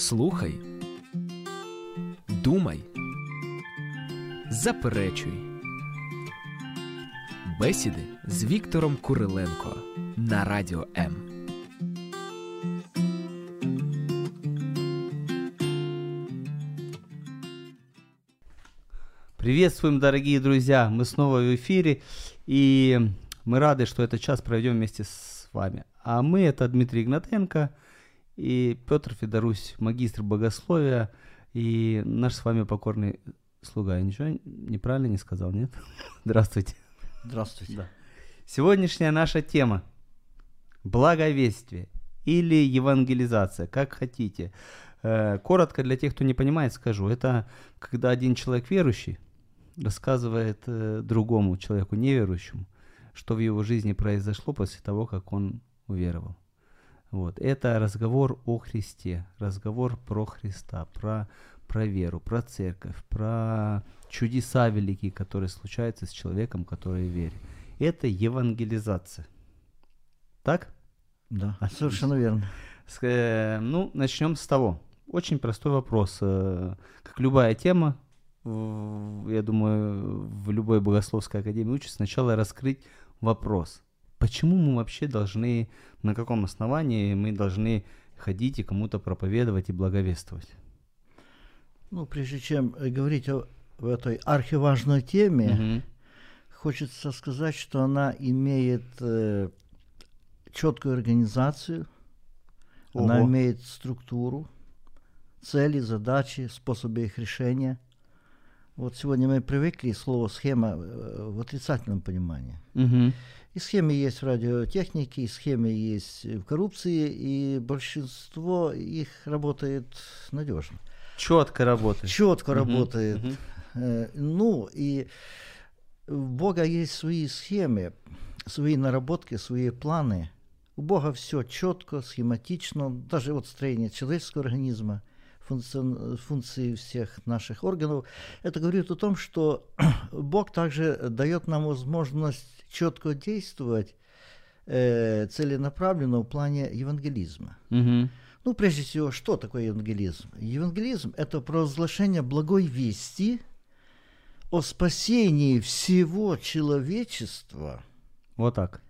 Слухай, думай, заперечуй. Бесіди з Віктором Куриленко на радіо М. Приветствуем, дорогие друзья! Мы снова в эфире, и мы рады, что этот час проведем вместе с вами. А мы это Дмитрий Игнатенко и Петр Федорусь, магистр богословия, и наш с вами покорный слуга. Я ничего неправильно не сказал, нет? Здравствуйте. Здравствуйте. Да. Сегодняшняя наша тема – благовестие или евангелизация, как хотите. Э, Коротко для тех, кто не понимает, скажу. Это когда один человек верующий рассказывает э, другому человеку неверующему, что в его жизни произошло после того, как он уверовал. Вот. Это разговор о Христе, разговор про Христа, про, про веру, про церковь, про чудеса великие, которые случаются с человеком, который верит. Это евангелизация. Так? Да, Отлично. совершенно верно. С- э, Ну, начнем с того. Очень простой вопрос. Э, Как любая тема, в- я думаю, в любой богословской академии учат сначала раскрыть вопрос. Почему мы вообще должны, на каком основании мы должны ходить и кому-то проповедовать и благовествовать? Ну, прежде чем э, говорить о в этой архиважной теме, Мгм. хочется сказать, что она имеет э, четкую организацию, она Ого. имеет структуру, цели, задачи, способы их решения. Вот сегодня мы привыкли слово схема э, в отрицательном понимании. Мгм. И схемы есть в радиотехнике, и схемы есть в коррупции, и большинство их работает надежно. Четко работает. Четко работает. Э, Ну, и у Бога есть свои схемы, свои наработки, свои планы. У Бога все четко, схематично, даже вот строение человеческого организма, функцион- функции всех наших органов. Это говорит о том, что Бог также дает нам возможность четко действовать э, целенаправленно в плане евангелизма. Мгм. Ну, прежде всего, что такое евангелизм? Евангелизм – это провозглашение благой вести о спасении всего человечества Вот так.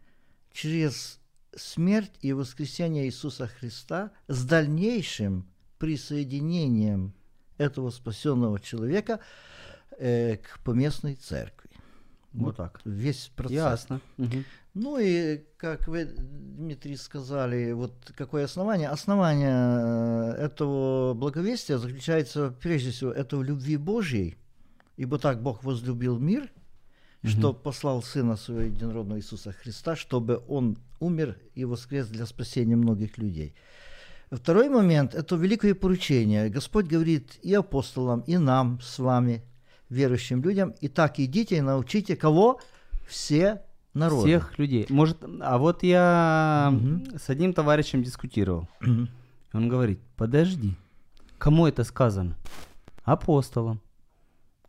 через смерть и воскресение Иисуса Христа с дальнейшим присоединением этого спасенного человека э, к поместной церкви. Вот так. Весь процесс. Ясно. Мгм. Ну и, как вы, Дмитрий, сказали, вот какое основание? Основание э, этого благовестия заключается, прежде всего, это в любви Божьей, ибо так Бог возлюбил мир, что послал Сына Своего Единородного Иисуса Христа, чтобы Он умер и воскрес для спасения многих людей. Второй момент – это великое поручение. Господь говорит и апостолам, и нам с вами, верующим людям, «Итак, идите и научите кого? Все народы». Всех людей. Может, а вот я Мгм. с одним товарищем дискутировал. Мгм. Он говорит, подожди, кому это сказано? Апостолам.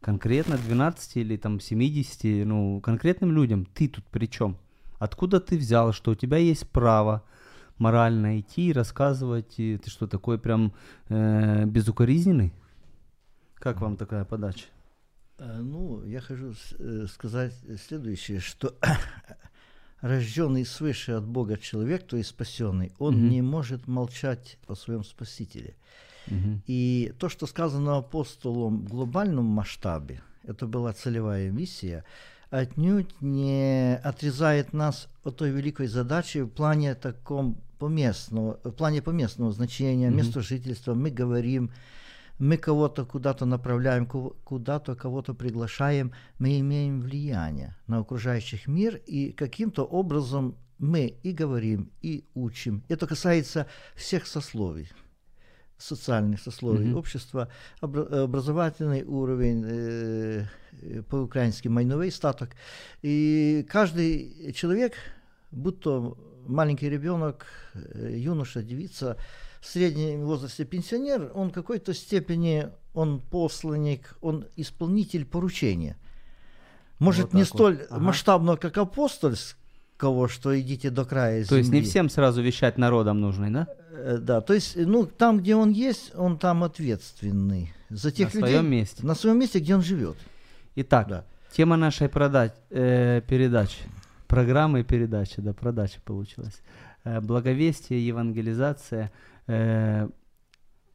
Конкретно 12 или там 70, ну, конкретным людям. Ты тут при чем? Откуда ты взял, что у тебя есть право морально идти и рассказывать, и ты что, такой прям э, безукоризненный? Как вам такая подача? Э, Ну, я хочу э, сказать следующее, что рожденный свыше от Бога человек, то есть спасенный, он Мгм. не может молчать о своем Спасителе. Мгм. И то, что сказано апостолом в глобальном масштабе, это была целевая миссия, отнюдь не отрезает нас от той великой задачи в плане таком поместного, в плане поместного значения, Мгм. места жительства. Мы говорим, мы кого-то куда-то направляем, ку- куда-то кого-то приглашаем, мы имеем влияние на окружающих мир, и каким-то образом мы и говорим, и учим. Это касается всех сословий социальных сословий Мгм. общества, обра- образовательный уровень, э, э, по-украински майновый статок. И каждый человек, будь то маленький ребенок, э, юноша, девица, в среднем возрасте пенсионер, он в какой-то степени, он посланник, он исполнитель поручения. Может, Вот не вот. столь Ага. масштабно, как апостольского, что идите до края То есть не земли. всем сразу вещать народам нужно, да? Э, Да, то есть, ну, там, где он есть, он там ответственный за тех На людей. своем месте. На своем месте, где он живет. Итак, Да. тема нашей прода- э, передачи, программы передачи, да, продача получилась. Э, благовестие, евангелизация. Э,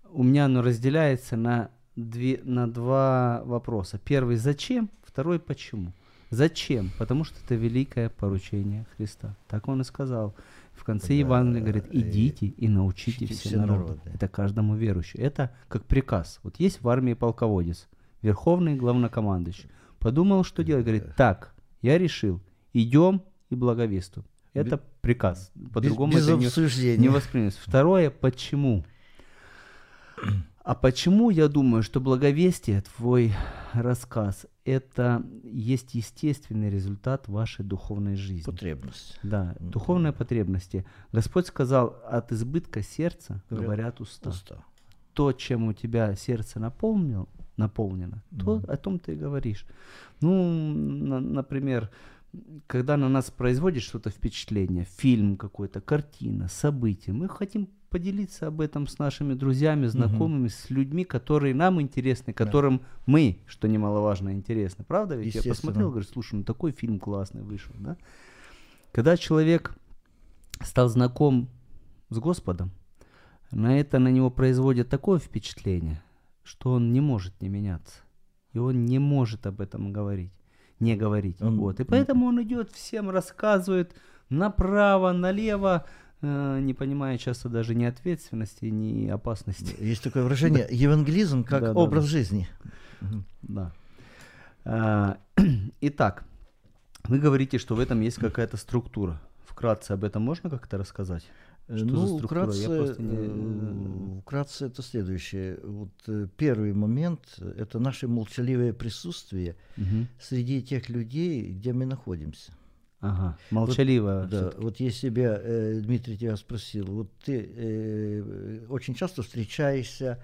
у меня оно разделяется на, две, на два вопроса. Первый – зачем? Второй – почему? Зачем? Потому что это великое поручение Христа. Так он и сказал. В конце Да, Евангелия говорит, и идите и научите учите все все народы. народы. Это каждому верующему. Это как приказ. Вот есть в армии полководец, верховный главнокомандующий. Подумал, что делать. Говорит, так, я решил, идем и благовествуем. Это приказ. По-другому без, без это не, обсуждения. не воспринимается. Второе, почему? А почему я думаю, что благовестие, твой рассказ, это есть естественный результат вашей духовной жизни? Потребность. Да, духовные потребности. Господь сказал, от избытка сердца говорят уста. Уста. То, чем у тебя сердце наполнил, наполнено, то о том ты и говоришь. Ну, на- например, когда на нас производит что-то впечатление, фильм какой-то, картина, событие, мы хотим поделиться об этом с нашими друзьями, знакомыми, с людьми, которые нам интересны, которым мы, что немаловажно, интересны. Правда? Ведь я посмотрел, говорю, слушай, ну такой фильм классный вышел, да? Когда человек стал знаком с Господом, на это на него производит такое впечатление, что он не может не меняться. И он не может об этом говорить, не говорить. Он- вот. И поэтому он идет, всем рассказывает направо, налево, э, не понимая часто даже ни ответственности, ни опасности. Есть такое выражение евангелизм как Да, да, образ да. жизни. Да. А, Итак, вы говорите, что в этом есть какая-то структура. Вкратце об этом можно как-то рассказать? Что ну, вкратце, не- э, вкратце это следующее. Вот э, первый момент – это наше молчаливое присутствие Мгм. среди тех людей, где мы находимся. Ага, молчаливо. Да, всё-таки. вот если бы э, Дмитрий тебя спросил, вот ты э, очень часто встречаешься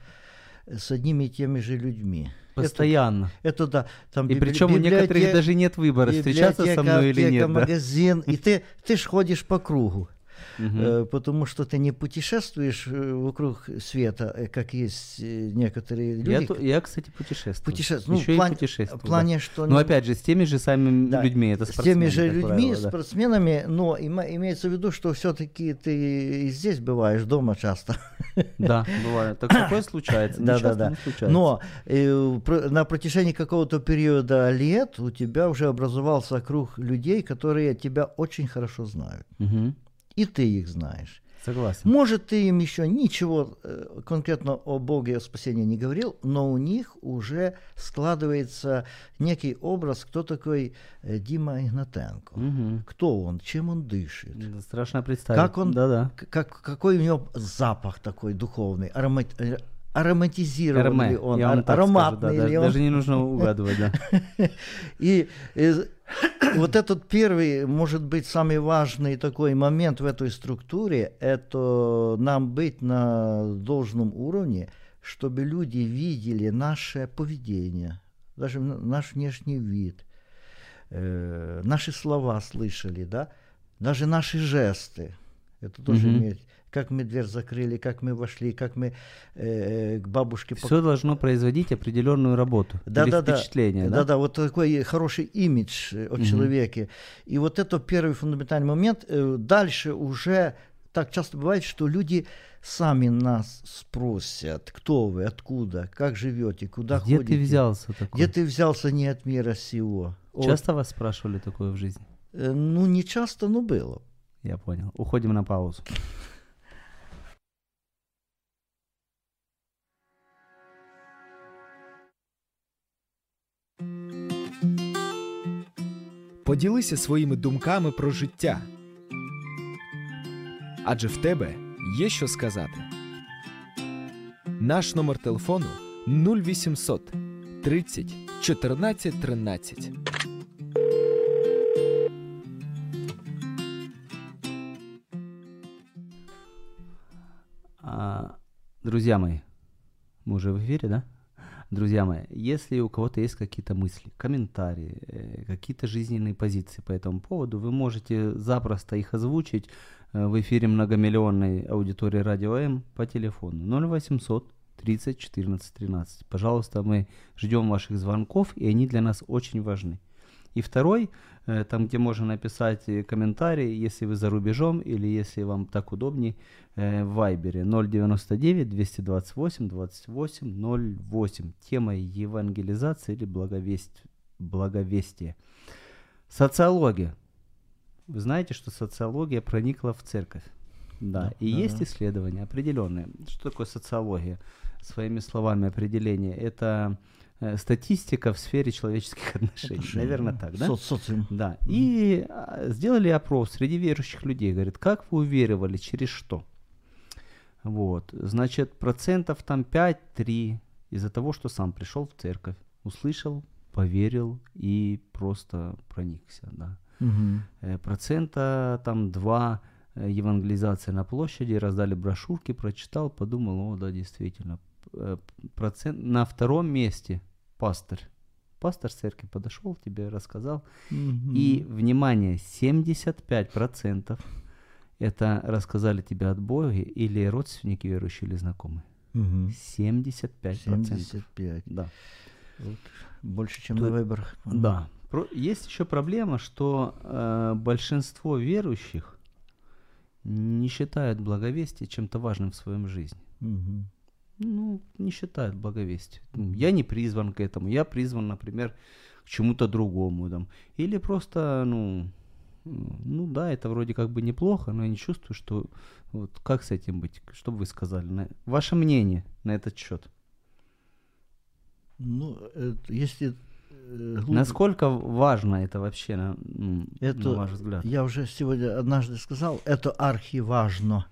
с одними и теми же людьми. Это- Постоянно. Это, да, там И библи- причем у некоторых даже нет выбора, встречаться со мной или нет. да? магазин, и ты, ты ж ходишь по кругу. Э, потому что ты не путешествуешь э, вокруг света, э, как есть некоторые люди. Я, я, кстати, путешествую. Путешествую. Ну, Еще в плане- и путешествую. в да. плане, что... Но опять же, с теми же самыми Да, людьми. Это с теми же людьми, правило, да. спортсменами, но имеется в виду, что все-таки ты и здесь бываешь, дома часто. Да, бывает. Так такое случается. Да, да, да. но на протяжении какого-то периода лет у тебя уже образовался круг людей, которые тебя очень хорошо знают. Мгм. И ты их знаешь. Согласен. Может, ты им еще ничего э, конкретно о Боге, о спасении не говорил, но у них уже складывается некий образ, кто такой э, Дима Игнатенко. Мгм. Кто он, чем он дышит. Страшно представить. Как он, Да-да. как, какой у него запах такой духовный, аромат, э, ароматизированный ли Эрме, он, ар- так скажу, ароматный да, ли да, он. Даже не нужно угадывать, да. И вот этот первый, может быть, самый важный такой момент в этой структуре, это нам быть на должном уровне, чтобы люди видели наше поведение, даже наш внешний вид, э, наши слова слышали, да, даже наши жесты. Это тоже Мгм. имеет, как мы дверь закрыли, как мы вошли, как мы э, к бабушке Все должно производить определенную работу. да, или да, да. впечатление, да, да? да, вот такой хороший имидж э, о человеке. И вот это первый фундаментальный момент. Э, Дальше уже так часто бывает, что люди сами нас спросят, кто вы, откуда, как живете, куда Где ходите. ты взялся такой? Где ты взялся не от мира сего? Часто вас спрашивали такое в жизни? э, ну, не часто, но было. Я понял. Уходим на паузу. Поділися своїми думками про життя. Адже в тебе є що сказати. Наш номер телефону 0800 30 14 13. А, друзья мои, мы уже в эфире, да? Друзья мои, если у кого-то есть какие-то мысли, комментарии, э, какие-то жизненные позиции по этому поводу, вы можете запросто их озвучить э, в эфире многомиллионной аудитории Радио М по телефону 0800 30 14 13. Пожалуйста, мы ждем ваших звонков, и они для нас очень важны. И второй, э, там, где можно написать комментарий, если вы за рубежом или если вам так удобнее, э, в Вайбере 099 228 28 08. Тема евангелизации или благовесть, благовестие. Социология. Вы знаете, что социология проникла в церковь. Да, Да, и да, есть да. исследования определенные. Что такое социология? Своими словами определение. Это э, статистика в сфере человеческих отношений. Отношения, Наверное, да. так, да? Соц- социум. Да. И а, сделали опрос среди верующих людей. Говорит, как вы уверовали, через что? Вот. Значит, процентов там 5-3 из-за того, что сам пришел в церковь, услышал, поверил и просто проникся, да. Э, Процента там 2 э, евангелизация на площади, раздали брошюрки, прочитал, подумал, о, да, действительно. Э, Процент на втором месте пастор. Пастор церкви подошел, тебе рассказал, Мгм. и, внимание, 75% это рассказали тебе от Бога или родственники верующие или знакомые. Мгм. 75%. 75. Да. Вот. Больше, чем Тут- на выборах. Да. Про- Есть еще проблема, что э, большинство верующих не считают благовестие чем-то важным в своем жизни. Мгм. Ну, не считают благовестие. Ну, Я не призван к этому. Я призван, например, к чему-то другому. Там. Или просто, ну, ну да, это вроде как бы неплохо, но я не чувствую, что вот как с этим быть? Что бы вы сказали? На- Ваше мнение на этот счет? Ну, это, если э, глубже- Насколько важно это вообще, на, м, Это, на ваш взгляд? я уже сегодня однажды сказал, это архиважно.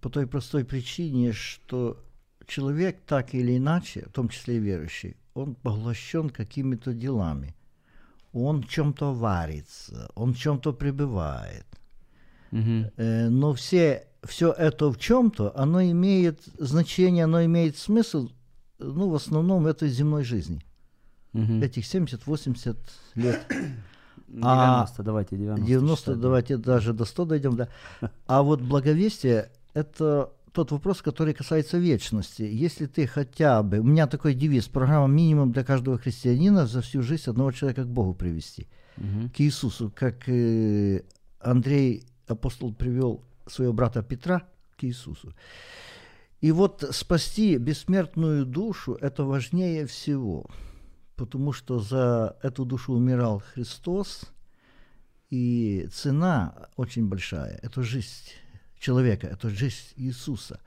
По той простой причине, что человек так или иначе, в том числе и верующий, он поглощен какими-то делами. Он в чем-то варится, он в чем-то пребывает. Э, но все, все это в чем-то, оно имеет значение, оно имеет смысл, ну, в основном, этой земной жизни. Мгм. Этих 70-80 лет. 90, давайте 90. 90, считать. давайте даже до 100 дойдем, да. А вот благовестие – это тот вопрос, который касается вечности. Если ты хотя бы... У меня такой девиз, программа «Минимум для каждого христианина за всю жизнь одного человека к Богу привести». Мгм. К Иисусу, как э, Андрей, апостол, привел своего брата Петра к Иисусу. И вот спасти бессмертную душу – это важнее всего, потому что за эту душу умирал Христос, и цена очень большая – это жизнь человека, это жизнь Иисуса.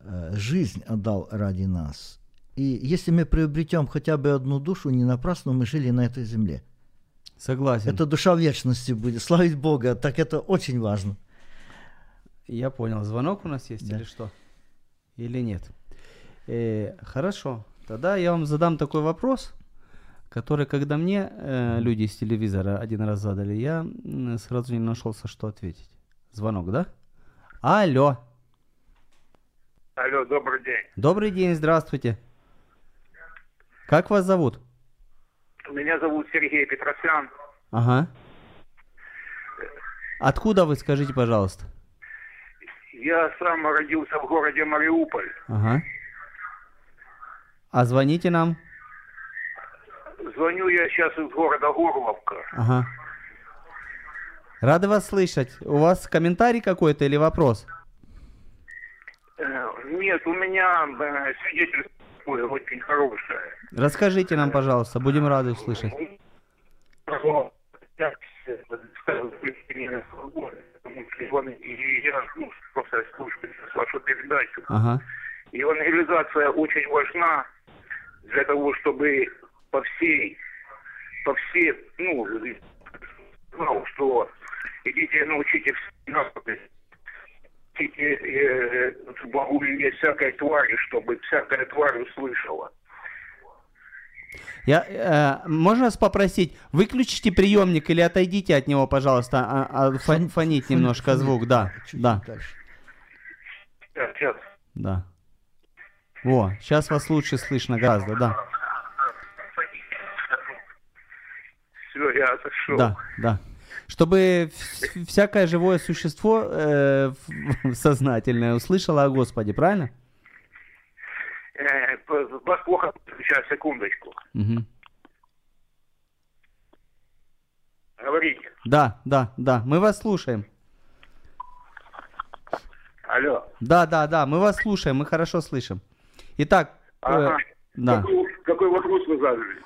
Э, Жизнь отдал ради нас. И если мы приобретем хотя бы одну душу, не напрасно мы жили на этой земле. Согласен. Это душа вечности будет. Славить Бога, так это очень важно. Я понял. Звонок у нас есть Да. или что? Или нет? Э, хорошо. Тогда я вам задам такой вопрос, который, когда мне э, люди из телевизора один раз задали, я сразу не нашелся, что ответить. Звонок, да? Алло. Алло, добрый день. Добрый день, здравствуйте. Как вас зовут? Меня зовут Сергей Петросян. Ага. Откуда вы, скажите, пожалуйста? Я сам родился в городе Мариуполь. Ага. А звоните нам? Звоню я сейчас из города Горловка. Ага. Рады вас слышать. У вас комментарий какой-то или вопрос? Э, Нет, у меня э, свидетельство такое очень хорошее. Расскажите нам, пожалуйста, будем рады услышать. Э, ну. Ага. Евангелизация очень важна для того, чтобы по всей, по всей, ну, знал, что идите научите все народы, идите э, благоволение всякой твари, чтобы всякая тварь услышала. Я, э, можно вас попросить, выключите приемник или отойдите от него, пожалуйста, а, а, фон- фонить немножко звук, да, да, сейчас. да. Во, сейчас вас лучше слышно гораздо, да, Все, я отошел. да, да. Чтобы вс- всякое живое существо э, сознательное услышало о Господе, правильно? Э, Вас плохо, сейчас, секундочку. Говорите. Да, да, да, мы вас слушаем. Алло. Да, да, да, мы вас слушаем, мы хорошо слышим. Итак, э, Ага. да. Какой, какой вопрос вы задали?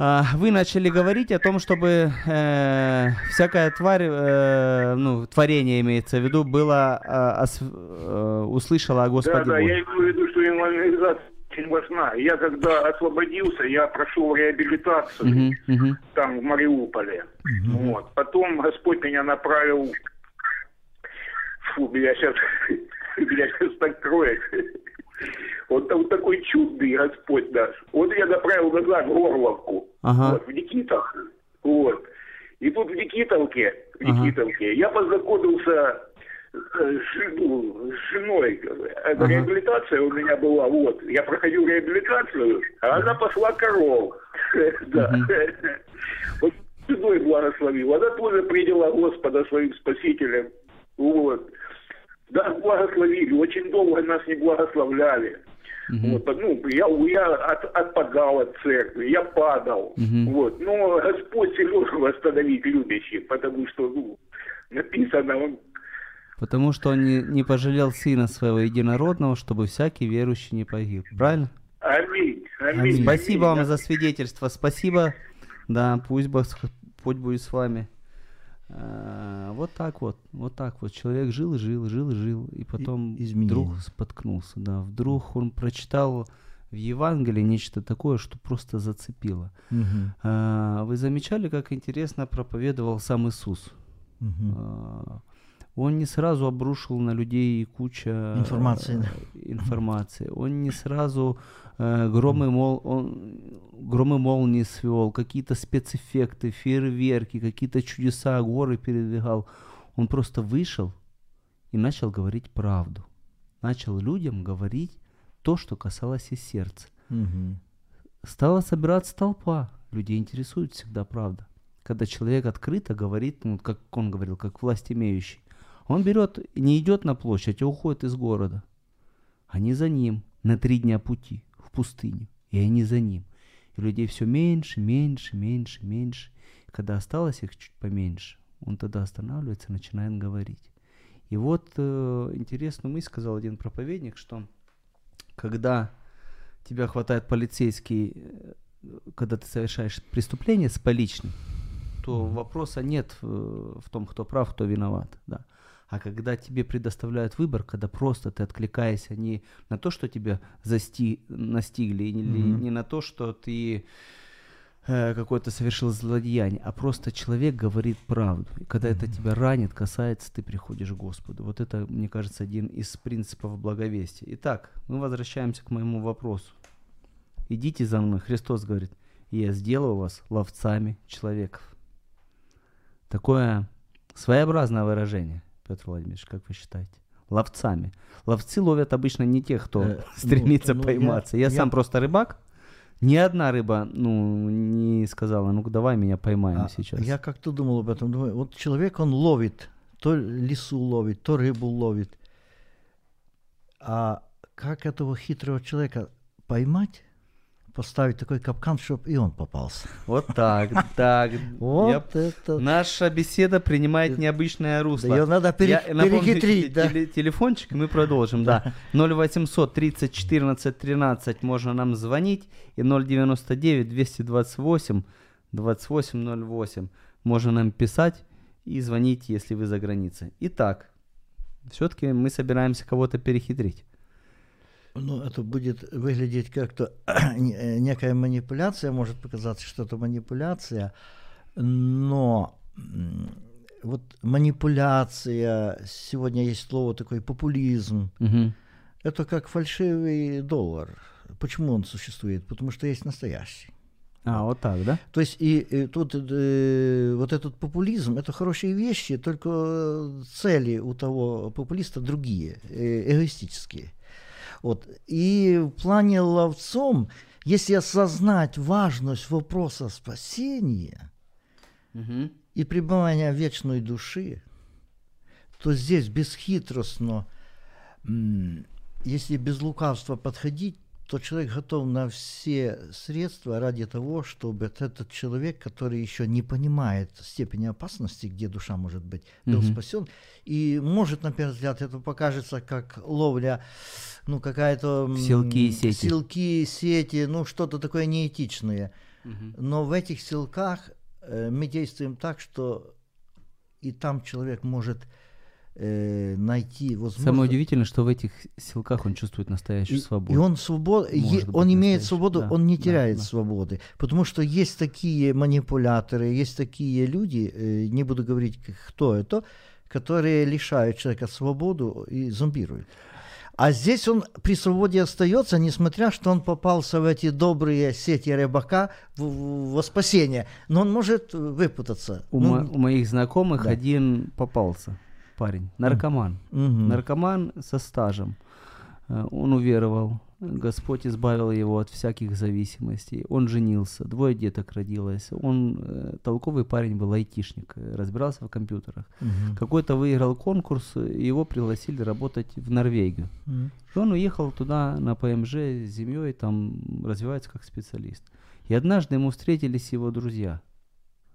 А, Вы начали говорить о том, чтобы э, всякая тварь, э, ну, творение имеется в виду, было, э, ос- э, услышало о Господе Да, да, я имею в виду, что инвалидизация очень важна. Я когда освободился, я прошел реабилитацию Мгм, мгм. там в Мариуполе. Вот. Потом Господь меня направил. Фу, меня сейчас, меня сейчас так кроет. Вот, там такой чудный Господь наш. Вот я направил назад в Горловку, Ага. вот, в Никитах. Вот. И тут в Никитовке, в Ага. Никитовке я познакомился э, с жен- с женой. Э, Ага. Реабилитация у меня была, вот. Я проходил реабилитацию, а она пошла коров. Да. Вот женой благословил. Она тоже приняла Господа своим спасителем. Вот. Да, благословили. Очень долго нас не благословляли. Вот, ну, я, я от- отпадал от церкви, я падал. Мгм. Вот. Но Господь силен восстановить любящих, потому что, ну, написано, он Потому что он не, не пожалел Сына Своего Единородного, чтобы всякий верующий не погиб. Правильно? Аминь. Аминь. Спасибо аминь. вам за свидетельство. Спасибо. Да, пусть Господь будет с вами. А, Вот так вот, вот так вот. Человек жил и жил, жил и жил, и потом изменения. вдруг споткнулся. Да, вдруг он прочитал в Евангелии нечто такое, что просто зацепило. Мгм. А, Вы замечали, как интересно проповедовал сам Иисус? Мгм. А, Он не сразу обрушил на людей куча Информации, э, информации. Он не сразу э, громы, мол, он, громы молнии свел, какие-то спецэффекты, фейерверки, какие-то чудеса, горы передвигал. Он просто вышел и начал говорить правду. Начал людям говорить то, что касалось их сердца. Мгм. Стала собираться толпа. Людей интересует всегда правда. Когда человек открыто говорит, ну, как он говорил, как власть имеющий, он берет, не идет на площадь, а уходит из города. Они за ним на три дня пути в пустыню. И они за ним. И людей все меньше, меньше, меньше, меньше. И когда осталось их чуть поменьше, он тогда останавливается, начинает говорить. И вот э, интересную мысль сказал один проповедник, что когда тебя хватает полицейский, э, когда ты совершаешь преступление с поличным, то вопроса нет э, в том, кто прав, кто виноват. Да. А когда тебе предоставляют выбор, когда просто ты откликаешься не на то, что тебя засти... настигли, или Мгм. не на то, что ты э, какое-то совершил злодеяние, а просто человек говорит правду. И когда это тебя ранит, касается, ты приходишь к Господу. Вот это, мне кажется, один из принципов благовестия. Итак, мы возвращаемся к моему вопросу. Идите за мной, Христос говорит, я сделаю вас ловцами человеков. Такое своеобразное выражение, Петр Владимирович, как вы считаете? Ловцами. Ловцы ловят обычно не тех, кто Э, ну, стремится ну, я- пойматься. Я, я- сам просто рыбак. Ни одна рыба, ну, не сказала, ну-ка давай меня поймаем А, сейчас. Я как-то думал об этом. Думаю, вот человек, он ловит, то лису ловит, то рыбу ловит. А как этого хитрого человека поймать, поставить такой капкан, чтобы и он попался? Вот так, так. Вот это... Наша беседа принимает необычное русло. Её надо перехитрить, да. телефончик, мы продолжим, да. 0800 30 14 13 можно нам звонить, и 099 228 2808 можно нам писать и звонить, если вы за границей. Итак, все-таки мы собираемся кого-то перехитрить. Ну, это будет выглядеть как-то э, некая манипуляция, может показаться, что это манипуляция, но вот манипуляция, сегодня есть слово такое популизм, Мгм. это как фальшивый доллар. Почему он существует? Потому что есть настоящий. А, вот так, да? То есть и, э, тут э, вот этот популизм, это хорошие вещи, только э, цели у того популиста другие, э, эгоистические. Вот. И в плане ловцом, если осознать важность вопроса спасения Мгм. и пребывания вечной души, то здесь бесхитростно, если без лукавства подходить, то человек готов на все средства ради того, чтобы этот человек, который еще не понимает степени опасности, где душа может быть, был Мгм. спасен. И может, на первый взгляд, это покажется как ловля, ну, какая-то... селки и сети. Селки, сети, ну, что-то такое неэтичное. Но в этих селках э, мы действуем так, что и там человек может э, найти возможность... Самое удивительное, что в этих селках он чувствует настоящую И, свободу. и он, свобод... е- он имеет свободу, да, он не да, теряет да. свободы. Потому что есть такие манипуляторы, есть такие люди, э, не буду говорить, кто это, которые лишают человека свободу и зомбируют. А здесь он при свободе остается, несмотря, что он попался в эти добрые сети рыбака в- в- во спасение. Но он может выпутаться. У, Ну, мо- у моих знакомых да. один попался парень, наркоман. мгм. Наркоман со стажем. Э, Он уверовал, Господь избавил его от всяких зависимостей. Он женился, двое деток родилось. Он э, толковый парень был, айтишник, э, разбирался в компьютерах. Мгм. Какой-то выиграл конкурс, его пригласили работать в Норвегию. Мгм. И он уехал туда на ПМЖ с семьей, там развивается как специалист. И однажды ему встретились его друзья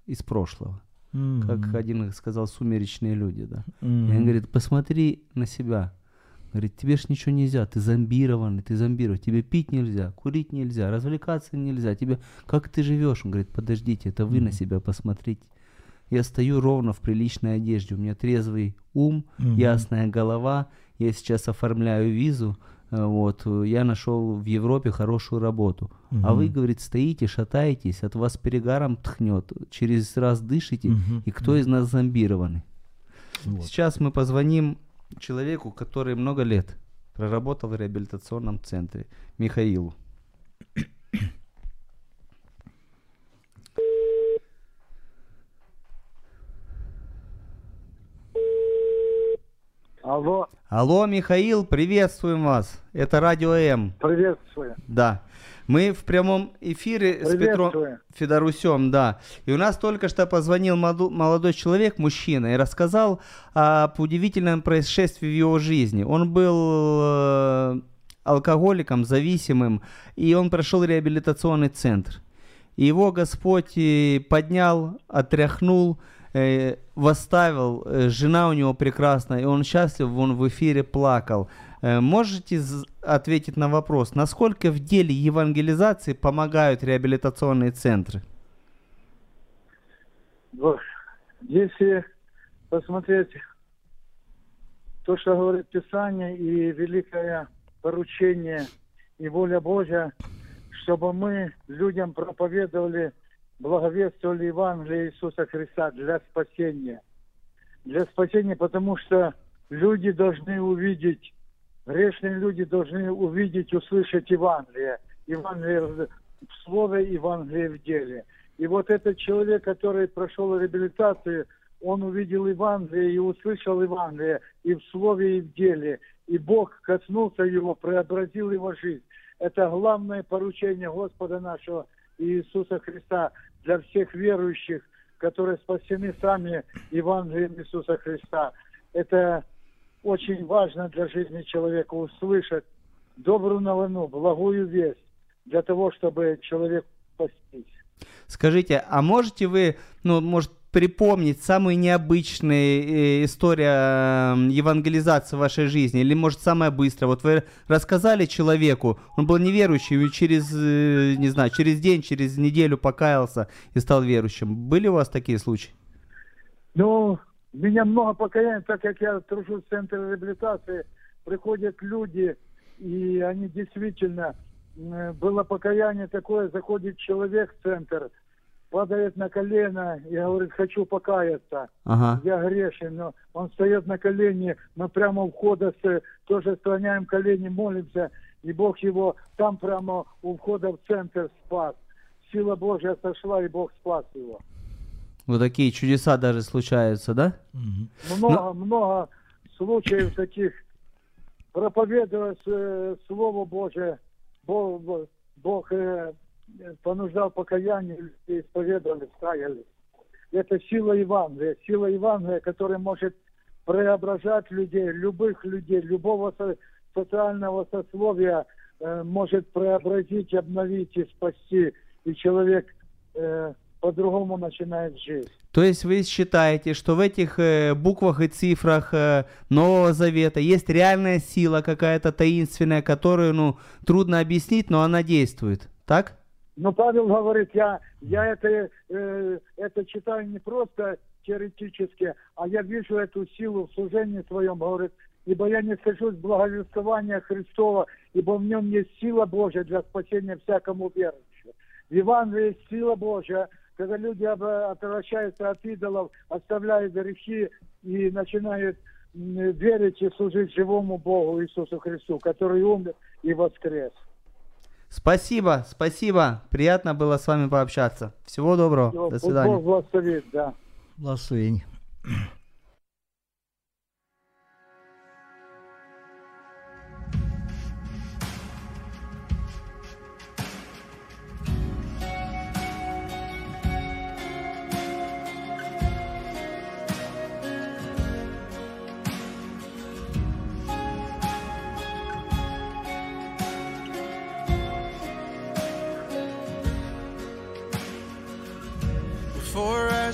из прошлого, как Мгм. один сказал, сумеречные люди, да. И Мгм. он говорит, посмотри на себя. Говорит, тебе ж ничего нельзя, ты зомбированный, ты зомбирован, тебе пить нельзя, курить нельзя, развлекаться нельзя, тебе, как ты живешь? Он говорит, подождите, это вы на себя посмотрите. Я стою ровно в приличной одежде, у меня трезвый ум, Мгм. ясная голова, я сейчас оформляю визу, вот, э, я нашел в Европе хорошую работу. А вы, говорит, стоите, шатаетесь, от вас перегаром тхнет, через раз дышите, Мгм. и кто из нас зомбированный? Вот. Сейчас мы позвоним человеку, который много лет проработал в реабилитационном центре, Михаилу. Алло, Алло, Михаил, приветствуем вас. Это Радио М. приветствую. Да. Мы в прямом эфире с Петром. Федорусем, да. И у нас только что позвонил молодой человек, мужчина, и рассказал об удивительном происшествии в его жизни. Он был э, алкоголиком, зависимым, и он прошел реабилитационный центр. И его Господь э, поднял, отряхнул, э, восставил. Э, Жена у него прекрасная, и он счастлив, он в эфире плакал. Э, Можете ответить на вопрос, насколько в деле евангелизации помогают реабилитационные центры? Если посмотреть то, что говорит Писание и великое поручение и воля Божья, чтобы мы людям проповедовали, благовествовали Евангелие Иисуса Христа для спасения. Для спасения, потому что люди должны увидеть, грешные люди должны увидеть, услышать Евангелие. Евангелие в слове, Евангелие в деле. И вот этот человек, который прошел реабилитацию, он увидел Евангелие и услышал Евангелие и в слове, и в деле. И Бог коснулся его, преобразил его жизнь. Это главное поручение Господа нашего Иисуса Христа для всех верующих, которые спасены сами Евангелием Иисуса Христа. Это очень важно для жизни человека услышать добрую новину, благую весть для того, чтобы человек спастись. Скажите, а можете вы, ну, может, припомнить самые необычные э, история э, евангелизации в вашей жизни? Или, может, самая быстрая? Вот вы рассказали человеку, он был неверующим, и через, э, не знаю, через день, через неделю покаялся и стал верующим. Были у вас такие случаи? Ну, у меня много покаяний, так как я тружусь в центре реабилитации, приходят люди, и они действительно, было покаяние такое, заходит человек в центр, падает на колено и говорит, хочу покаяться. Ага. Я грешен, но он встает на колени, мы прямо у входа с, тоже склоняем колени, молимся, и Бог его там прямо у входа в центр спас. Сила Божья сошла, и Бог спас его. Вот такие чудеса даже случаются, да? Много, много случаев таких. Проповедуя э, Слово Божие, Бог, Бог э, понуждал покаяние, исповедовали, каялись. это сила Евангелия. Сила Евангелия, которая может преображать людей, любых людей, любого со- социального сословия, э, может преобразить, обновить и спасти. И человек э, по-другому начинает жить. То есть вы считаете, что в этих э, буквах и цифрах э, Нового Завета есть реальная сила какая-то таинственная, которую, ну, трудно объяснить, но она действует, так? Но Павел говорит, я, я это, э, это читаю не просто теоретически, а я вижу эту силу в служении своем, говорит, ибо я не сажусь благовествования Христова, ибо в нем есть сила Божья для спасения всякому верующему. В Евангелии есть сила Божья, когда люди отвращаются от идолов, оставляют грехи и начинают верить и служить живому Богу Иисусу Христу, который умер и воскрес. Спасибо, спасибо. Приятно было с вами пообщаться. Всего доброго. Всё, До свидания. Бог благословит, да. Благословение.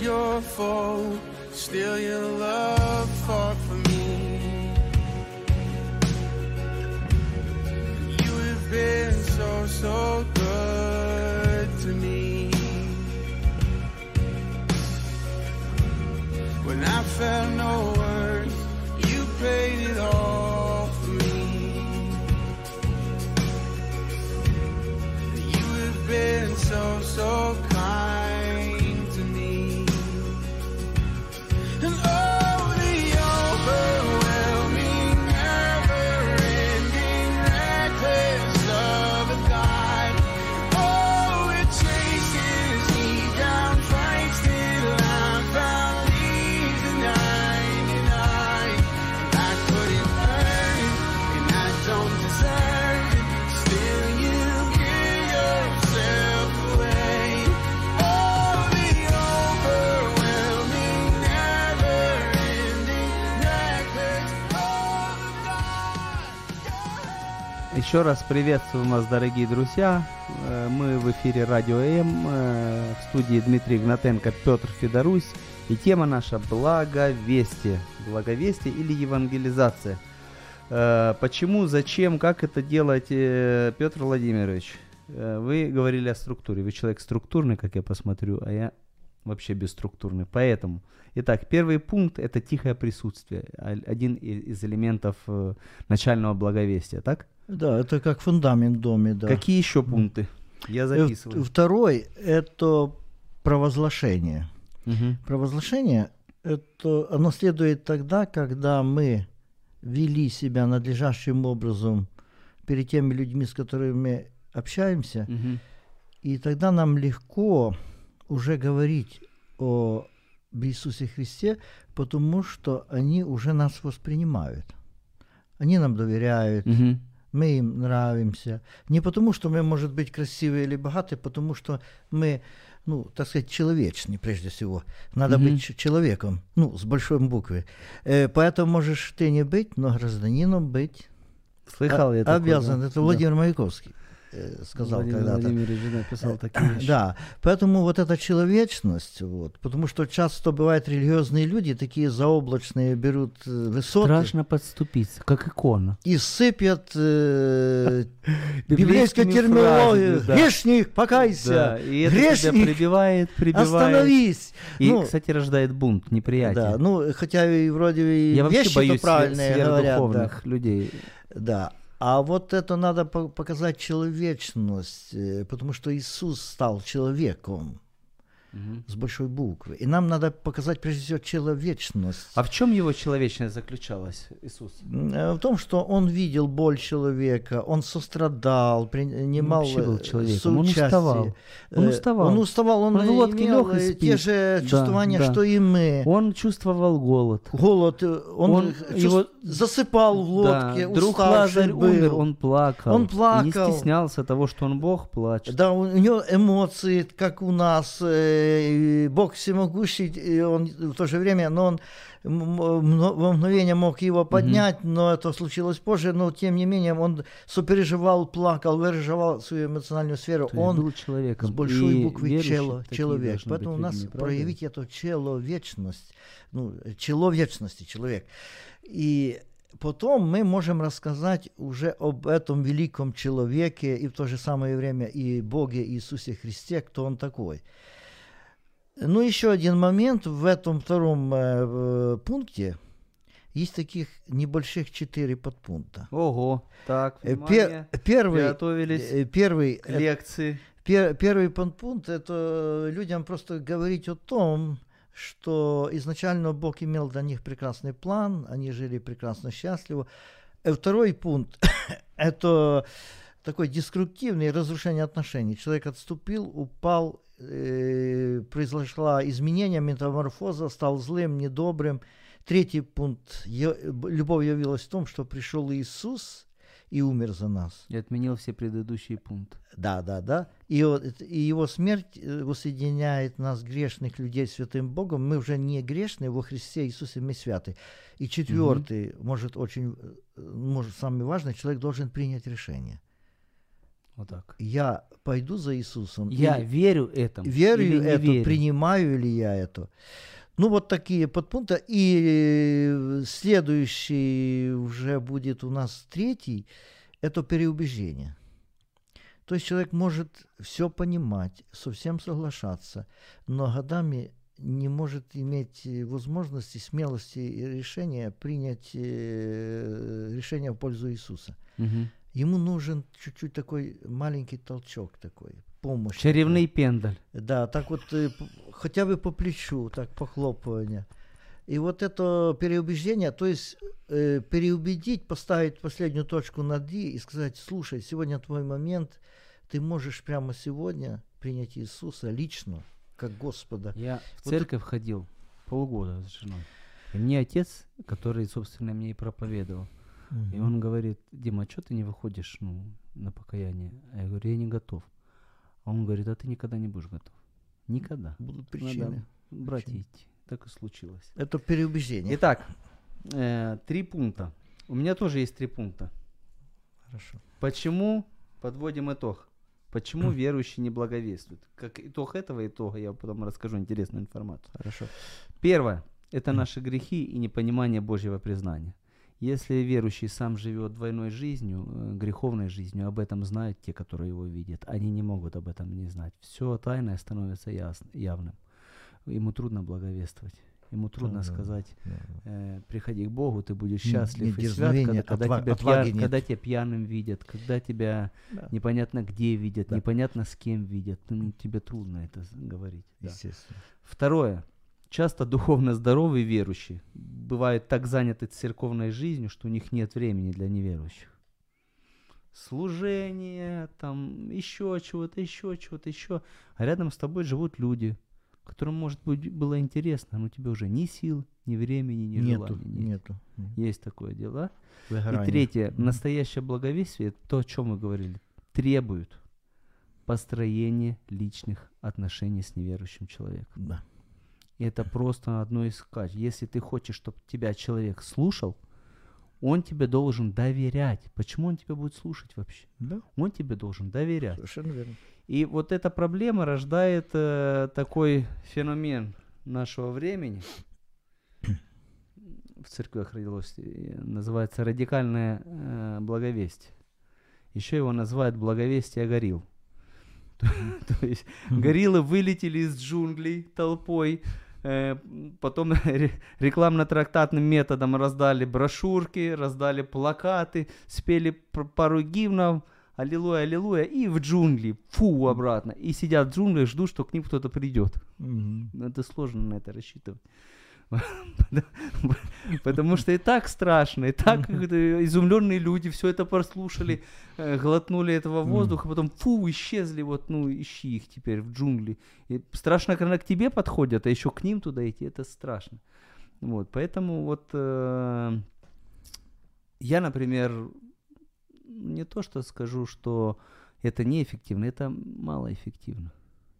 Your fault. still your love fought for me. You have been so, so good to me. When I felt no Еще раз приветствуем вас, дорогие друзья. Э, Мы в эфире Радио М, э, в студии Дмитрий Игнатенко, Петр Федорусь. И тема наша «Благовестие». Благовестие или евангелизация. Э, Почему, зачем, как это делать, Петр Владимирович? Вы говорили о структуре. Вы человек структурный, как я посмотрю, а я вообще бесструктурный. Поэтому, итак, первый пункт – это тихое присутствие. А- Один из элементов начального благовестия, так? Да, это как фундамент в доме, да. Какие еще пункты? Я Э, записываю. Второй – это провозглашение. Мгм. Провозглашение – это оно следует тогда, когда мы вели себя надлежащим образом перед теми людьми, с которыми общаемся, Мгм. и тогда нам легко уже говорить о Иисусе Христе, потому что они уже нас воспринимают. Они нам доверяют, Мгм. Мы им нравимся. Не потому, что мы, может быть, красивые или богатые, потому что мы, ну, так сказать, человечны прежде всего. Надо Мгм. быть человеком, ну, с большой буквы. Э, поэтому можешь ты не быть, но гражданином быть. Слыхал А- я такое, Обязан. да? Это Владимир Маяковский э, сказал Владимир когда-то. Написал такие вещи. Да, поэтому вот эта человечность, вот, потому что часто бывают религиозные люди, такие заоблачные, берут э, высоты Страшно подступиться, как икона. и сыпят э, библейскую терминологию. да. Грешник, покайся! Да, и это тебя Грешник, прибивает, прибивает. остановись! И, Ну, кстати, рождает бунт, неприятие. да, ну, хотя и вроде и Я вообще вещи боюсь правильные говорят, да. людей. Да. А вот это надо по- показать человечность, э, потому что Иисус стал человеком с большой буквы. И нам надо показать прежде всего человечность. А в чем его человечность заключалась, Иисус? Э, В том, что он видел боль человека, он сострадал, принимал вообще был э, человеком, он уставал. Он Э, уставал. Он уставал, он, Он в лодке имел лёг и спит. те же Да, чувствования, да. что и мы. Он чувствовал голод. Голод, он, Он- э, его- чувств- засыпал в лодке, да, друг Лазарь был. умер, он плакал. Он И плакал. не стеснялся того, что он Бог плачет. Да, у, него эмоции, как у нас. э, и Бог всемогущий, и он в то же время, но он во мгновение мог его поднять, но это случилось позже, но тем не менее он сопереживал, плакал, выражал свою эмоциональную сферу. То он был человеком. с большой И буквы чело, человек. Поэтому у нас людьми, правда? проявить эту человечность, ну, человечности, человек. И потом мы можем рассказать уже об этом великом человеке и в то же самое время и Боге Иисусе Христе, кто он такой. Ну, еще один момент в этом втором э, э, пункте. Есть таких небольших четыре подпункта. Ого, так, Э, внимание, первый, готовились э, первый к лекции. Пер- первый подпункт – это людям просто говорить о том, что изначально Бог имел для них прекрасный план, они жили прекрасно, счастливо. Второй пункт – это такое деструктивное разрушение отношений. Человек отступил, упал, э, произошла изменение, метаморфоза, стал злым, недобрым. Третий пункт любовь явилась в том, что пришел Иисус и умер за нас. И отменил все предыдущие пункты. Да, да, да. И, и его смерть э, воссоединяет нас, грешных людей, с святым Богом. Мы уже не грешные, во Христе Иисусе мы святы. И четвертый, может, очень, э, может, самый важный, человек должен принять решение. Вот так. Я пойду за Иисусом. Я или верю этому. верю это, верю? принимаю ли я это. Ну, вот такие подпункты. И э, следующий уже будет у нас третий, это переубеждение. То есть человек может все понимать, со всем соглашаться, но годами не может иметь э, возможности, смелости и решения принять э, решение в пользу Иисуса. Мгм. Ему нужен чуть-чуть такой маленький толчок такой, помощь. Чаревный пендаль. Да, так вот э, хотя бы по плечу, так похлопывание. И вот это переубеждение, то есть э, переубедить, поставить последнюю точку над «и» и сказать, слушай, сегодня твой момент, ты можешь прямо сегодня принять Иисуса лично, как Господа. Я в Вот церковь ходил полгода с женой. И мне отец, который, собственно, мне и проповедовал, и он говорит, Дима, а что ты не выходишь ну, на покаяние? А я говорю, я не готов. А он говорит, а ты никогда не будешь готов. Никогда. Будут Надо причины. брать и Причины. идти. Так и случилось. Это переубеждение. Итак, э, три пункта. У меня тоже есть три пункта. Хорошо. Почему, подводим итог, почему верующие не благовествуют? Как итог этого итога я потом расскажу интересную информацию. Хорошо. Первое – это наши грехи и непонимание Божьего признания. Если верующий сам живет двойной жизнью, э, греховной жизнью, об этом знают те, которые его видят. Они не могут об этом не знать. Все тайное становится яс- явным. Ему трудно благовествовать. Ему трудно Да, да, сказать, да, э, приходи к Богу, ты будешь счастлив нет и свят, когда, когда отва- тебя пьян- нет. когда тебя пьяным видят, когда тебя Да. непонятно где видят, Да. непонятно с кем видят. Ну, тебе трудно это говорить. да. Естественно. Второе. Часто духовно здоровые верующие бывают так заняты церковной жизнью, что у них нет времени для неверующих. Служение, там, еще чего-то, еще чего-то, еще. А рядом с тобой живут люди, которому, может быть, было интересно, но у тебя уже ни сил, ни времени, ни Нету, желания нет. нету. Мгм. Есть такое дело. И Выгорание. третье, Мгм. настоящее благовестие, то, о чем мы говорили, требует построения личных отношений с неверующим человеком. Да. И это просто одно из качеств. Если ты хочешь, чтобы тебя человек слушал, он тебе должен доверять. Почему он тебя будет слушать вообще? Да, Он тебе должен доверять. совершенно верно. И вот эта проблема рождает э, такой феномен нашего времени. В церквях родилось, э, называется радикальное э, благовестие. Еще его называют благовестие горилл. То есть гориллы вылетели из джунглей толпой, потом ре- рекламно-трактатным методом раздали брошюрки, раздали плакаты, спели пару гимнов, аллилуйя, аллилуйя, и в джунгли, фу, обратно. И сидят в джунглях, ждут, что к ним кто-то придет. Ну, Это сложно на это рассчитывать. Потому что и так страшно, и так изумленные люди все это прослушали, э, глотнули этого воздуха, потом фу, исчезли, вот, ну, ищи их теперь в джунгли. И страшно, когда к тебе подходят, а еще к ним туда идти, это страшно. Вот, поэтому вот э, я, например, не то что скажу, что это неэффективно, это малоэффективно.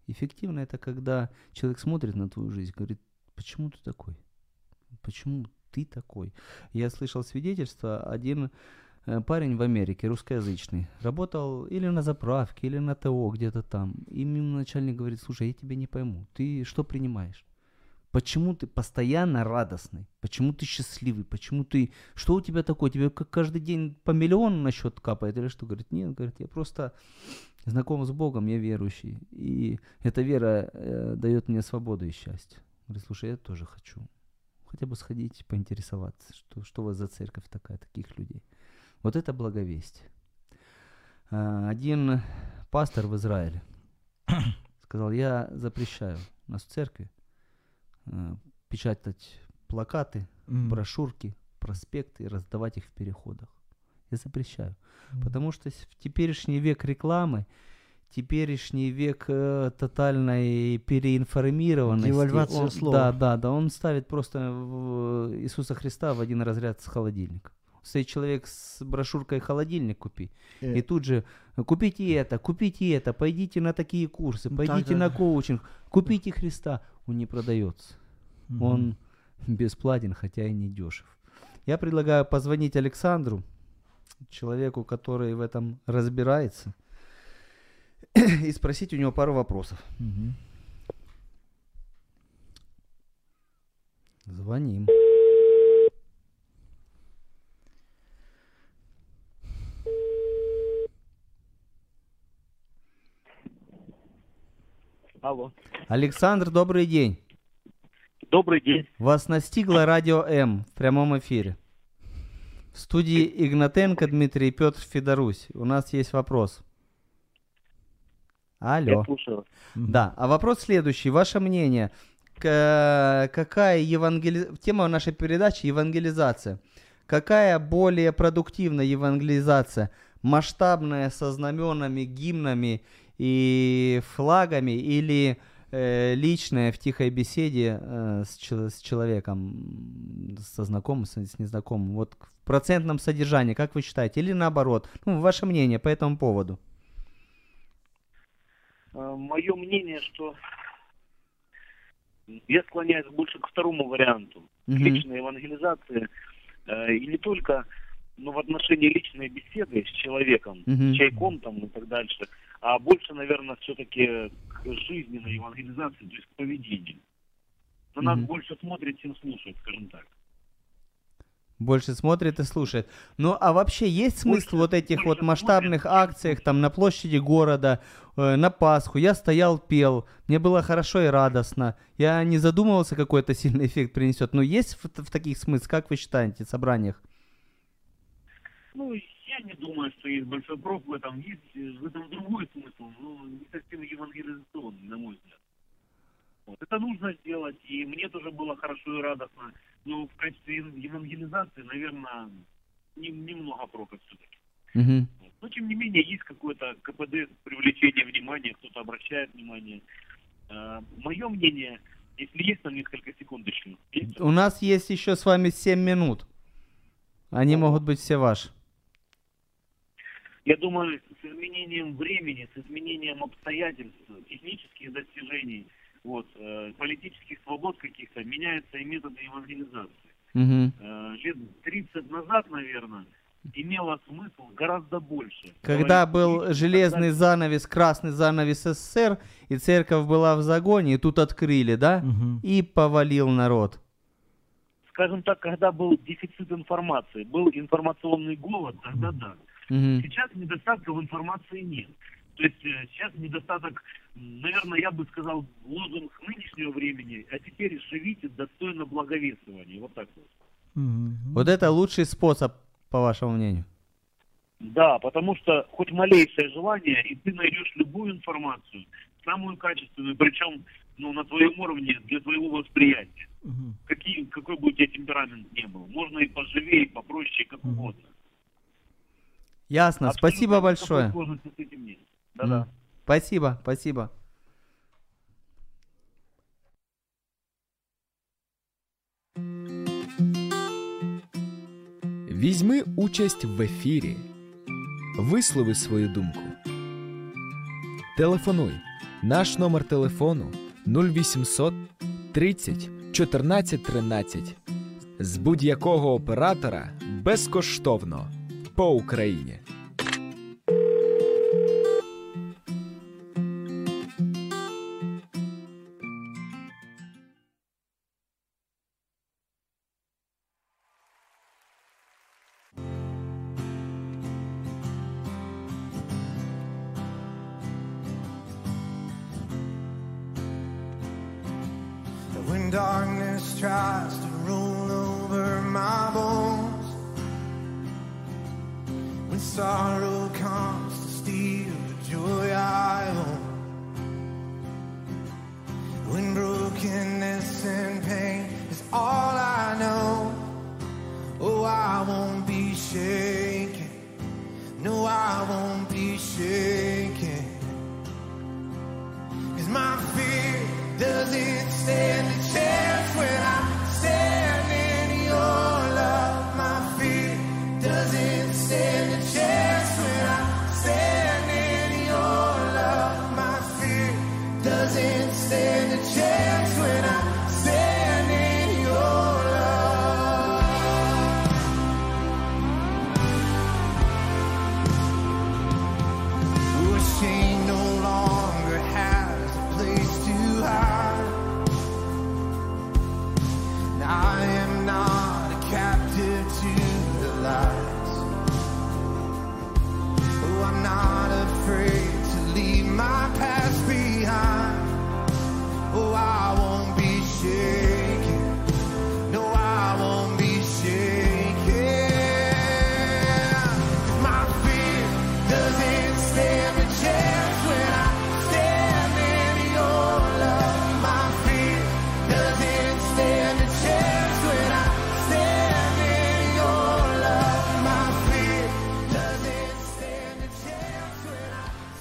Эффективно это когда человек смотрит на твою жизнь, говорит, почему ты такой? Почему ты такой? Я слышал свидетельство, один э, парень в Америке, русскоязычный, работал или на заправке, или на ТО где-то там. И ему начальник говорит, слушай, я тебя не пойму, ты что принимаешь? Почему ты постоянно радостный? Почему ты счастливый? Почему ты... Что у тебя такое? Тебе каждый день по миллиону на счет капает или что? Говорит, нет, говорит, я просто знаком с Богом, я верующий. И эта вера э, дает мне свободу и счастье. Говорит, слушай, я тоже хочу. Хотя бы сходить, поинтересоваться, что, что у вас за церковь такая, таких людей. Вот это благовестие. А, Один пастор в Израиле сказал, я запрещаю у нас в церкви э, печатать плакаты, Мгм. брошюрки, проспекты и раздавать их в переходах. Я запрещаю. Мгм. Потому что в теперешний век рекламы, теперешний век э, тотальной переинформированности. Девальвация он- слова. Да, да, да. Он ставит просто в Иисуса Христа в один разряд с холодильником. Стоит человек с брошюркой «Холодильник купи». Э, И тут же купите это, купите это, пойдите на такие курсы, Ну, пойдите так, на да. коучинг, купите Христа. Он не продается. мгм. Он бесплатен, хотя и не дешев. Я предлагаю позвонить Александру, человеку, который в этом разбирается, и спросить у него пару вопросов. Мгм. Звоним. Алло. Александр, добрый день. Добрый день. Вас настигло радио М в прямом эфире. В студии Игнатенко Дмитрий Петр Федорусь. У нас есть вопрос. Алло. Я слушаю. Да, а вопрос следующий. Ваше мнение, к- какая евангели... тема нашей передачи евангелизация? Какая более продуктивная евангелизация? Масштабная со знаменами, гимнами и флагами или э, личная в тихой беседе э, с, чел- с человеком, со знакомым, с, с незнакомым? Вот в процентном содержании, как вы считаете? Или наоборот? Ну, ваше мнение по этому поводу. Мое мнение, что я склоняюсь больше к второму варианту. Личной евангелизации. Э, И не только ну, в отношении личной беседы с человеком, Мгм. с чайком там и так дальше, а больше, наверное, все-таки к жизненной евангелизации, то есть к поведению. На нас Мгм. больше смотрит, чем слушает, скажем так. Больше смотрит и слушает. Ну, а вообще есть смысл Больше- вот этих вот масштабных смотрит, акциях там на площади города, э, на Пасху? Я стоял, пел, мне было хорошо и радостно. Я не задумывался, какой это сильный эффект принесет. Но есть в, в таких смысл, как вы считаете, в собраниях? Ну, я не думаю, что есть большой проф в этом. Есть э, в этом другой смысл, но не совсем евангелизационный, на мой взгляд. Вот. Это нужно сделать, и мне тоже было хорошо и радостно. Но в качестве ев- евангелизации, наверное, не- немного прока все-таки. Вот. Но, тем не менее, есть какое-то КПД, привлечение внимания, кто-то обращает внимание. Мое мнение, если есть там несколько секунд еще, есть? У нас есть еще с вами 7 минут. Они могут быть все ваши. Я думаю, с изменением времени, с изменением обстоятельств, технических достижений, вот, э, политических свобод каких-то, меняются и методы евангелизации. Э, лет 30 назад, наверное, имело смысл гораздо больше. Когда Говорить, был и железный тогда- занавес, красный занавес СССР, и церковь была в загоне, и тут открыли, да? И повалил народ. Скажем так, когда был дефицит информации, был информационный голод, тогда да. Мгм. Сейчас недостатков информации нет. То есть э, сейчас недостаток, наверное, я бы сказал, лозунг нынешнего времени, а теперь живите достойно благовествования. Вот так вот. Вот это лучший способ, по вашему мнению. Да, потому что хоть малейшее желание, и ты найдешь любую информацию, самую качественную, причем ну, на твоем уровне для твоего восприятия. Какие, какой бы у тебя темперамент не был. Можно и поживее, и попроще, как угодно. Ясно, Абсолютно спасибо большое. сложности с этим нет. Да-да. Спасибо, спасибо. Візьми участь в ефірі. Вислови свою думку. Телефонуй. Наш номер телефону 0800 30 14 13. З будь-якого оператора безкоштовно по Україні.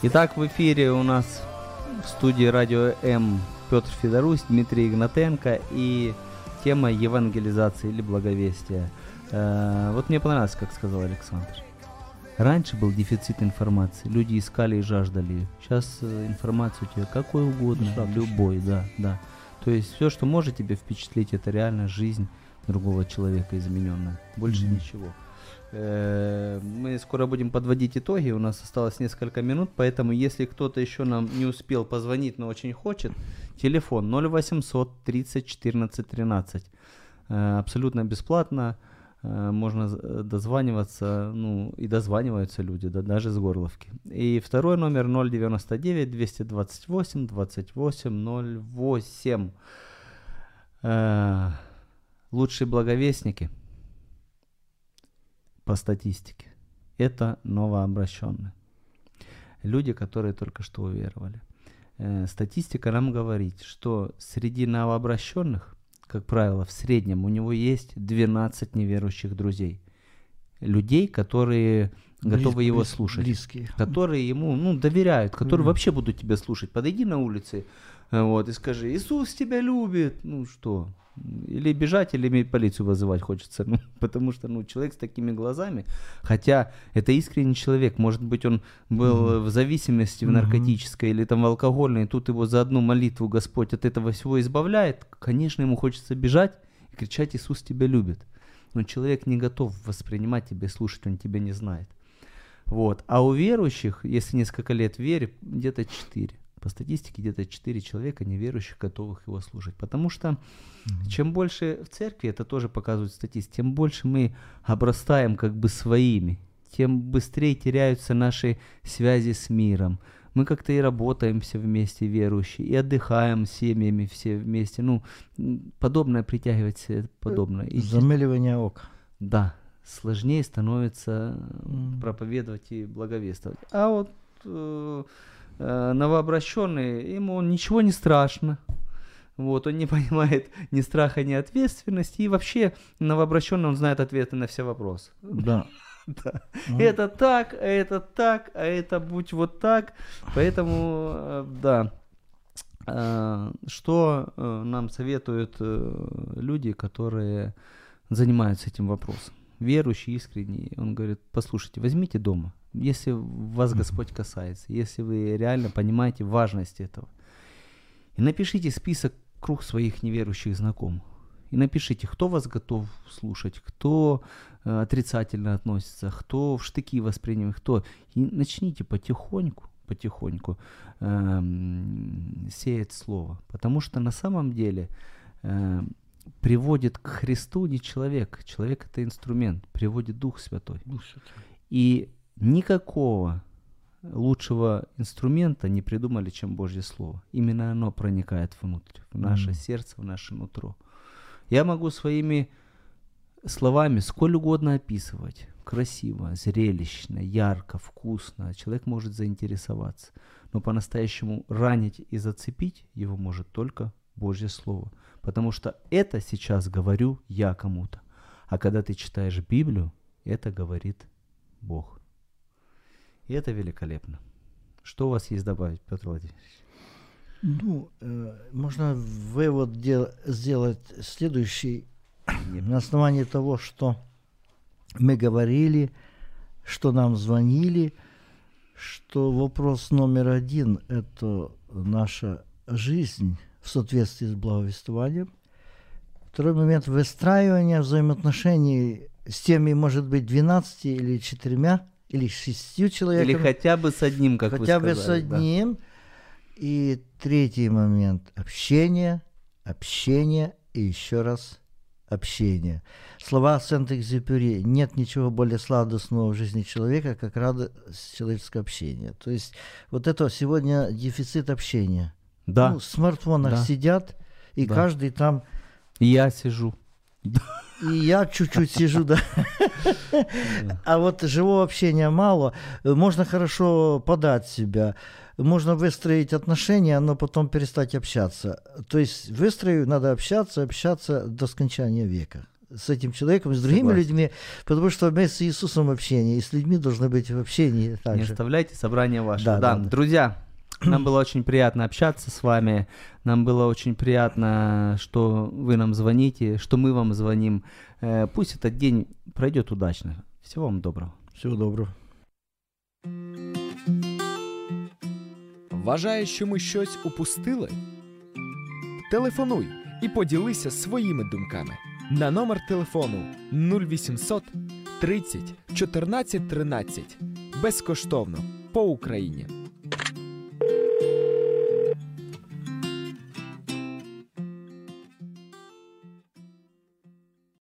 Итак, в эфире у нас в студии Радио М Петр Федорусь, Дмитрий Игнатенко и тема евангелизации или благовестия. Э, Вот мне понравилось, как сказал Александр. Раньше был дефицит информации, люди искали и жаждали ее. Сейчас э, информация у тебя какой угодно, любой, да, да. То есть все, что может тебе впечатлить, это реально жизнь другого человека измененная. Больше ничего. Э, Мы скоро будем подводить итоги, у нас осталось несколько минут, поэтому если кто-то еще нам не успел позвонить, но очень хочет, телефон 0800 30 14 13. Э, Абсолютно бесплатно, э, можно э, дозваниваться, ну и дозваниваются люди, да, даже с Горловки. И второй номер 099 228 28 08. Э, Лучшие благовестники – по статистике, это новообращенные. Люди, которые только что уверовали. Э, Статистика нам говорит, что среди новообращенных, как правило, в среднем у него есть 12 неверующих друзей. Людей, которые готовы Близ- его близ- слушать. Близкие. которые ему ну, доверяют, которые Мгм. вообще будут тебя слушать. Подойди на улице э, вот, и скажи, Иисус тебя любит. Ну что, или бежать, или полицию вызывать хочется. Ну, потому что ну, человек с такими глазами, хотя это искренний человек, может быть, он был в зависимости в наркотической или там в алкогольной, и тут его за одну молитву Господь от этого всего избавляет, конечно, ему хочется бежать и кричать, Иисус тебя любит. Но человек не готов воспринимать тебя и слушать, он тебя не знает. Вот. А у верующих, если несколько лет вере, где-то 4. По статистике где-то 4 человека неверующих, готовых его слушать. Потому что чем больше в церкви, это тоже показывает статистика, тем больше мы обрастаем как бы своими, тем быстрее теряются наши связи с миром. Мы как-то и работаем все вместе, верующие, и отдыхаем с семьями все вместе. Ну, подобное притягивать себе подобное. Замыливание ока. да, сложнее становится М. проповедовать и благовествовать. А вот э, э, новообращенный, ему ничего не страшно. Вот, он не понимает ни страха, ни ответственности. И вообще новообращенный, он знает ответы на все вопросы. Да. Да. Ну, Это так, а это так, а это будь вот так. Поэтому, э, да. Э, Что э, нам советуют люди, которые занимаются этим вопросом? Верующие, искренние. Он говорит, послушайте, возьмите дома. Если вас Господь касается, если вы реально понимаете важность этого. И напишите список круг своих неверующих знакомых. И напишите, кто вас готов слушать, кто э, отрицательно относится, кто в штыки воспринимает, кто. И начните потихоньку, потихоньку эм, сеять слово. Потому что на самом деле э, приводит к Христу не человек. Человек это инструмент, приводит Дух Святой. И никакого лучшего инструмента не придумали, чем Божье Слово. Именно оно проникает внутрь, в наше Мгм. сердце, в наше нутро. Я могу своими словами сколь угодно описывать. Красиво, зрелищно, ярко, вкусно. Человек может заинтересоваться. Но по-настоящему ранить и зацепить его может только Божье Слово. Потому что это сейчас говорю я кому-то. А когда ты читаешь Библию, это говорит Бог. И это великолепно. Что у вас есть добавить, Петр Владимирович? Ну, э, можно вывод дел- сделать следующий на основании того, что мы говорили, что нам звонили, что вопрос номер один – это наша жизнь в соответствии с благовествованием. Второй момент – выстраивание взаимоотношений с теми, может быть, 12 или четырьмя, или шестью человеками. Или хотя бы с одним, как хотя вы бы с сказали. да. одним. И третий момент – общение, общение и еще раз общение. Слова Сент-Экзюпери «нет ничего более сладостного в жизни человека, как радость человеческого общения». То есть вот это сегодня дефицит общения. Да, Ну, в смартфонах Да. сидят, и Да. каждый там я сижу. и я чуть-чуть сижу, да. А вот живого общения мало. Можно хорошо подать себя, можно выстроить отношения, но потом перестать общаться. То есть выстрою надо общаться, общаться до скончания века с этим человеком, с другими Согласен. людьми, потому что мы с Иисусом в общении, и с людьми должны быть в общении Не также. оставляйте собрание ваше. Да, да, да. друзья, нам было очень приятно общаться с вами. Нам было очень приятно, что вы нам звоните, что мы вам звоним. Э, Пусть этот день пройдет удачно. Всего вам доброго. Всего доброго. Вважаєш, що ми щось упустили? Телефонуй і поділися своїми думками на номер телефону 0800 30 14 13 безкоштовно по Україні.